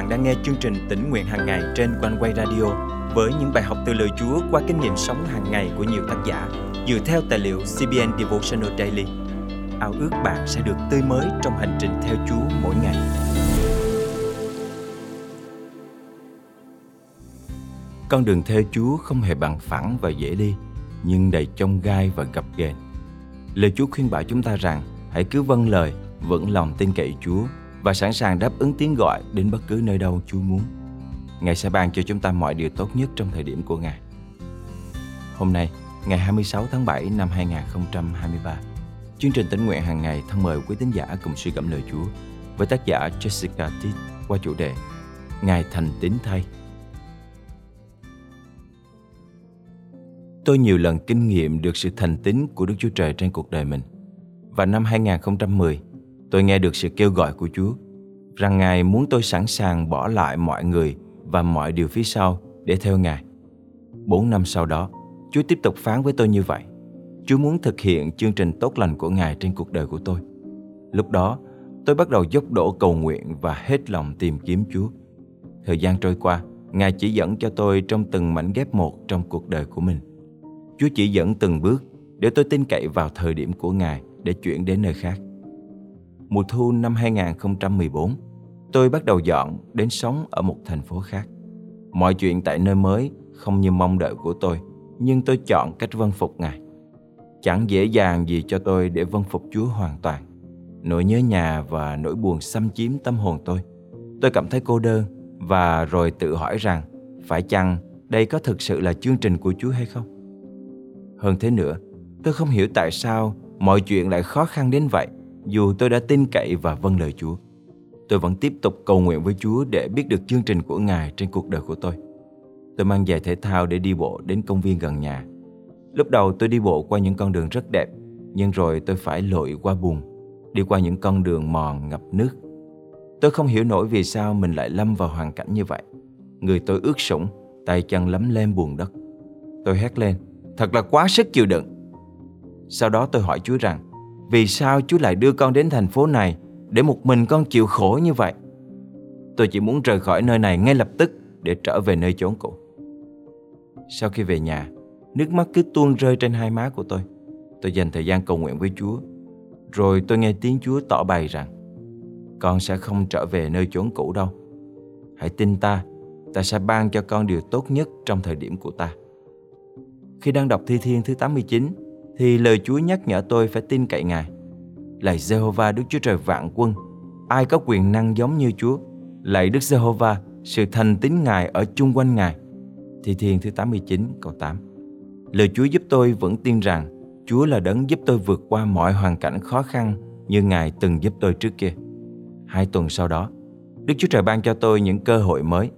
bạn đang nghe chương trình tỉnh nguyện hàng ngày trên quanh quay radio với những bài học từ lời Chúa qua kinh nghiệm sống hàng ngày của nhiều tác giả dựa theo tài liệu CBN Devotional Daily. Ao ước bạn sẽ được tươi mới trong hành trình theo Chúa mỗi ngày. Con đường theo Chúa không hề bằng phẳng và dễ đi, nhưng đầy chông gai và gập ghềnh. Lời Chúa khuyên bảo chúng ta rằng hãy cứ vâng lời, vững lòng tin cậy Chúa và sẵn sàng đáp ứng tiếng gọi đến bất cứ nơi đâu Chúa muốn. Ngài sẽ ban cho chúng ta mọi điều tốt nhất trong thời điểm của Ngài. Hôm nay, ngày 26 tháng 7 năm 2023, chương trình tỉnh nguyện hàng ngày thân mời quý tín giả cùng suy gẫm lời Chúa với tác giả Jessica Titt qua chủ đề Ngài thành tín thay. Tôi nhiều lần kinh nghiệm được sự thành tín của Đức Chúa Trời trên cuộc đời mình. Và năm 2010, tôi nghe được sự kêu gọi của Chúa rằng Ngài muốn tôi sẵn sàng bỏ lại mọi người và mọi điều phía sau để theo Ngài. Bốn năm sau đó, Chúa tiếp tục phán với tôi như vậy. Chúa muốn thực hiện chương trình tốt lành của Ngài trên cuộc đời của tôi. Lúc đó, tôi bắt đầu dốc đổ cầu nguyện và hết lòng tìm kiếm Chúa. Thời gian trôi qua, Ngài chỉ dẫn cho tôi trong từng mảnh ghép một trong cuộc đời của mình. Chúa chỉ dẫn từng bước để tôi tin cậy vào thời điểm của Ngài để chuyển đến nơi khác. Mùa thu năm 2014, tôi bắt đầu dọn đến sống ở một thành phố khác. Mọi chuyện tại nơi mới không như mong đợi của tôi, nhưng tôi chọn cách vâng phục Ngài. Chẳng dễ dàng gì cho tôi để vâng phục Chúa hoàn toàn. Nỗi nhớ nhà và nỗi buồn xâm chiếm tâm hồn tôi. Tôi cảm thấy cô đơn và rồi tự hỏi rằng phải chăng đây có thực sự là chương trình của Chúa hay không? Hơn thế nữa, tôi không hiểu tại sao mọi chuyện lại khó khăn đến vậy dù tôi đã tin cậy và vâng lời Chúa. Tôi vẫn tiếp tục cầu nguyện với Chúa để biết được chương trình của Ngài trên cuộc đời của tôi. Tôi mang giày thể thao để đi bộ đến công viên gần nhà. Lúc đầu tôi đi bộ qua những con đường rất đẹp, nhưng rồi tôi phải lội qua bùn, đi qua những con đường mòn ngập nước. Tôi không hiểu nổi vì sao mình lại lâm vào hoàn cảnh như vậy. Người tôi ướt sũng, tay chân lấm lem buồn đất. Tôi hét lên, thật là quá sức chịu đựng. Sau đó tôi hỏi Chúa rằng, vì sao Chúa lại đưa con đến thành phố này để một mình con chịu khổ như vậy? Tôi chỉ muốn rời khỏi nơi này ngay lập tức để trở về nơi chốn cũ. Sau khi về nhà, nước mắt cứ tuôn rơi trên hai má của tôi. Tôi dành thời gian cầu nguyện với Chúa. Rồi tôi nghe tiếng Chúa tỏ bày rằng con sẽ không trở về nơi chốn cũ đâu. Hãy tin ta, ta sẽ ban cho con điều tốt nhất trong thời điểm của ta. Khi đang đọc Thi Thiên thứ 89, thì lời Chúa nhắc nhở tôi phải tin cậy Ngài. Lạy Jehovah Đức Chúa Trời vạn quân, ai có quyền năng giống như Chúa? Lạy Đức Jehovah, sự thành tín Ngài ở chung quanh Ngài. Thi Thiên thứ 89 câu 8 Lời Chúa giúp tôi vẫn tin rằng Chúa là đấng giúp tôi vượt qua mọi hoàn cảnh khó khăn như Ngài từng giúp tôi trước kia. Hai tuần sau đó, Đức Chúa Trời ban cho tôi những cơ hội mới.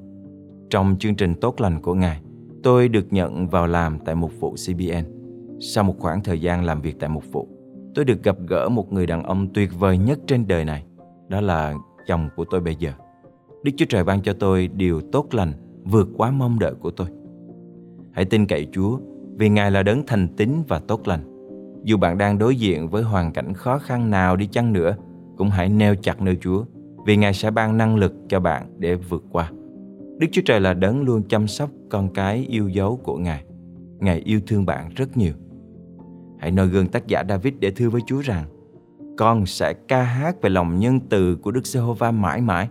Trong chương trình tốt lành của Ngài, tôi được nhận vào làm tại một vụ CBN. Sau một khoảng thời gian làm việc tại một vụ, tôi được gặp gỡ một người đàn ông tuyệt vời nhất trên đời này. Đó là chồng của tôi bây giờ. Đức Chúa Trời ban cho tôi điều tốt lành vượt quá mong đợi của tôi. Hãy tin cậy Chúa vì Ngài là đấng thành tín và tốt lành. Dù bạn đang đối diện với hoàn cảnh khó khăn nào đi chăng nữa, cũng hãy neo chặt nơi Chúa vì Ngài sẽ ban năng lực cho bạn để vượt qua. Đức Chúa Trời là đấng luôn chăm sóc con cái yêu dấu của Ngài. Ngài yêu thương bạn rất nhiều. Hãy noi gương tác giả David để thưa với Chúa rằng Con sẽ ca hát về lòng nhân từ của Đức Giê-hô-va mãi mãi.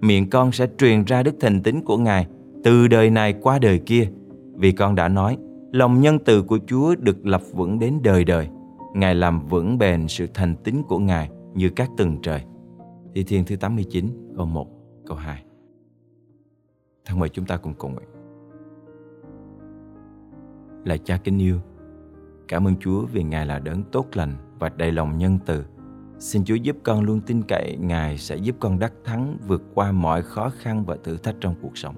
Miệng con sẽ truyền ra đức thành tín của Ngài từ đời này qua đời kia. Vì con đã nói, lòng nhân từ của Chúa được lập vững đến đời đời. Ngài làm vững bền sự thành tín của Ngài như các tầng trời. Thi Thiên thứ 89, câu 1, câu 2. Thân mời chúng ta cùng cầu nguyện. Là cha kính yêu, Cảm ơn Chúa vì Ngài là đấng tốt lành và đầy lòng nhân từ. Xin Chúa giúp con luôn tin cậy Ngài sẽ giúp con đắc thắng vượt qua mọi khó khăn và thử thách trong cuộc sống.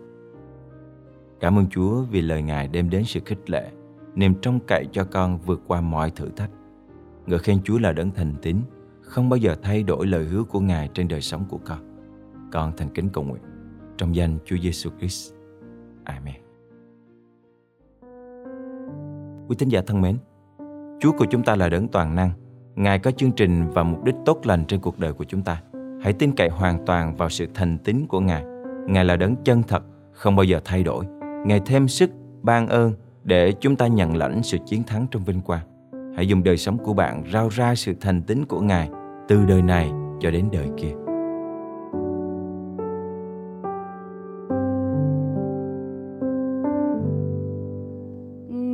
Cảm ơn Chúa vì lời Ngài đem đến sự khích lệ, niềm trông cậy cho con vượt qua mọi thử thách. Ngợi khen Chúa là đấng thành tín, không bao giờ thay đổi lời hứa của Ngài trên đời sống của con. Con thành kính cầu nguyện trong danh Chúa Giêsu Christ. Amen. Quý tín giả thân mến, Chúa của chúng ta là đấng toàn năng. Ngài có chương trình và mục đích tốt lành trên cuộc đời của chúng ta. Hãy tin cậy hoàn toàn vào sự thành tín của Ngài Ngài là đấng chân thật, không bao giờ thay đổi. Ngài thêm sức, ban ơn để chúng ta nhận lãnh sự chiến thắng trong vinh quang. Hãy dùng đời sống của bạn rao ra sự thành tín của Ngài từ đời này cho đến đời kia.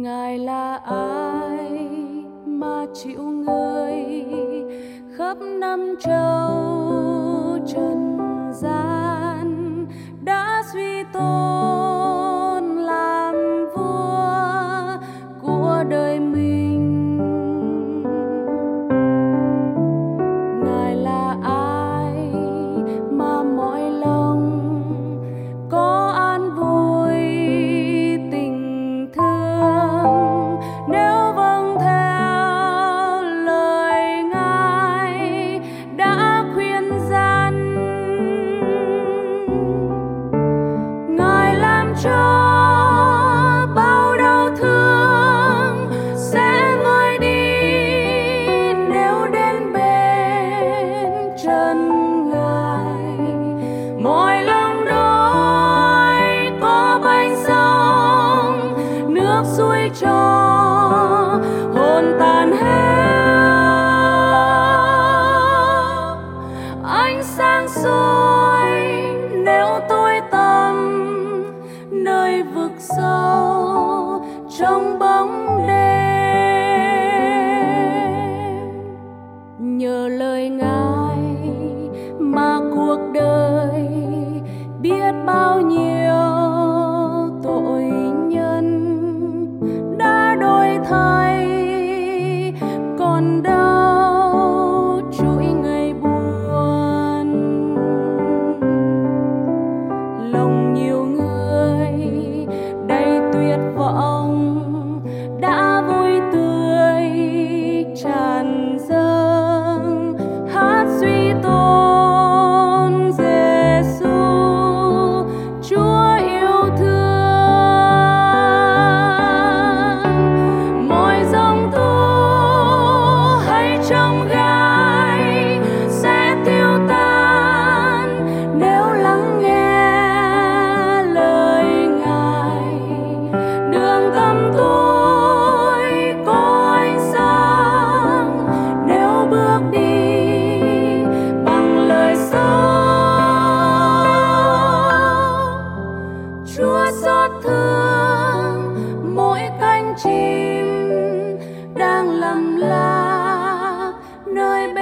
Ngài là ai chịu người khắp năm châu trần gian đã suy tôn.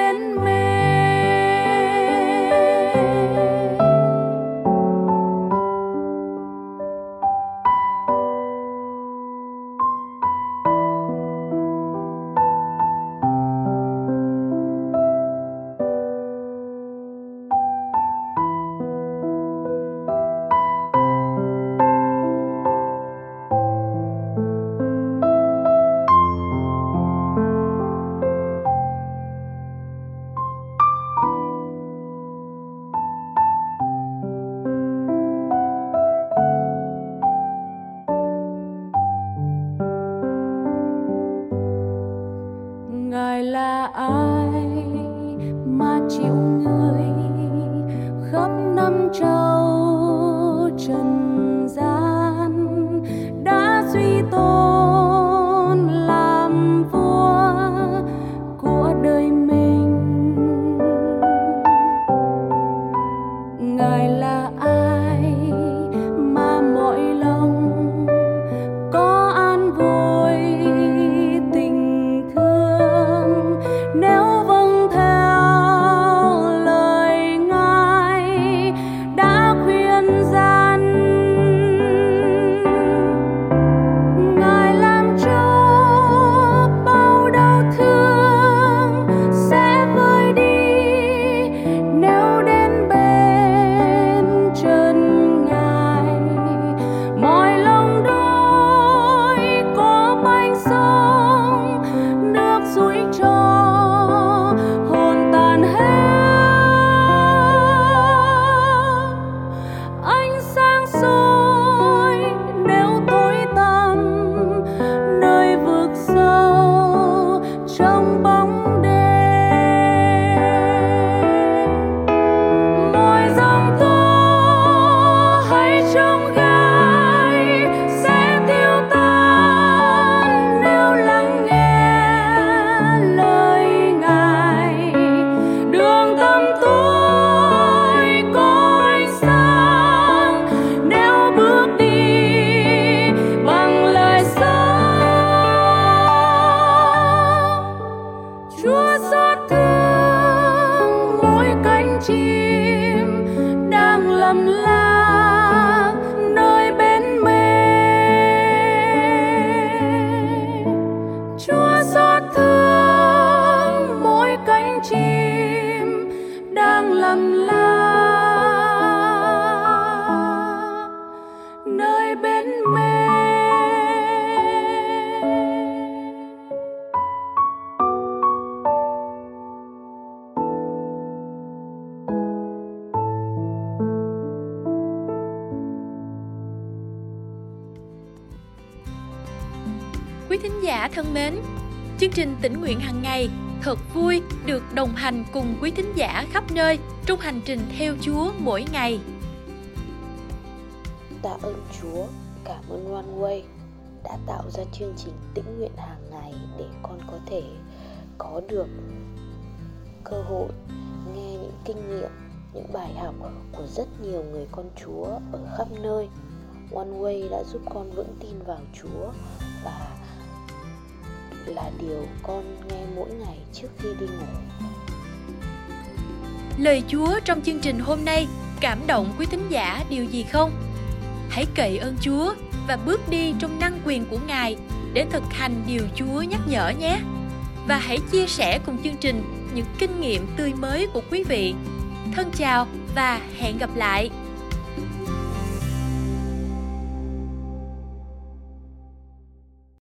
and giả thân mến, chương trình tỉnh nguyện hàng ngày thật vui được đồng hành cùng quý thính giả khắp nơi trong hành trình theo Chúa mỗi ngày. Tạ ơn Chúa, cảm ơn One Way đã tạo ra chương trình tĩnh nguyện hàng ngày để con có thể có được cơ hội nghe những kinh nghiệm, những bài học của rất nhiều người con Chúa ở khắp nơi. One Way đã giúp con vững tin vào Chúa và là điều con nghe mỗi ngày trước khi đi ngủ. Lời Chúa trong chương trình hôm nay cảm động quý thính giả điều gì không? Hãy cậy ơn Chúa và bước đi trong năng quyền của Ngài để thực hành điều Chúa nhắc nhở nhé. Và hãy chia sẻ cùng chương trình những kinh nghiệm tươi mới của quý vị. Thân chào và hẹn gặp lại.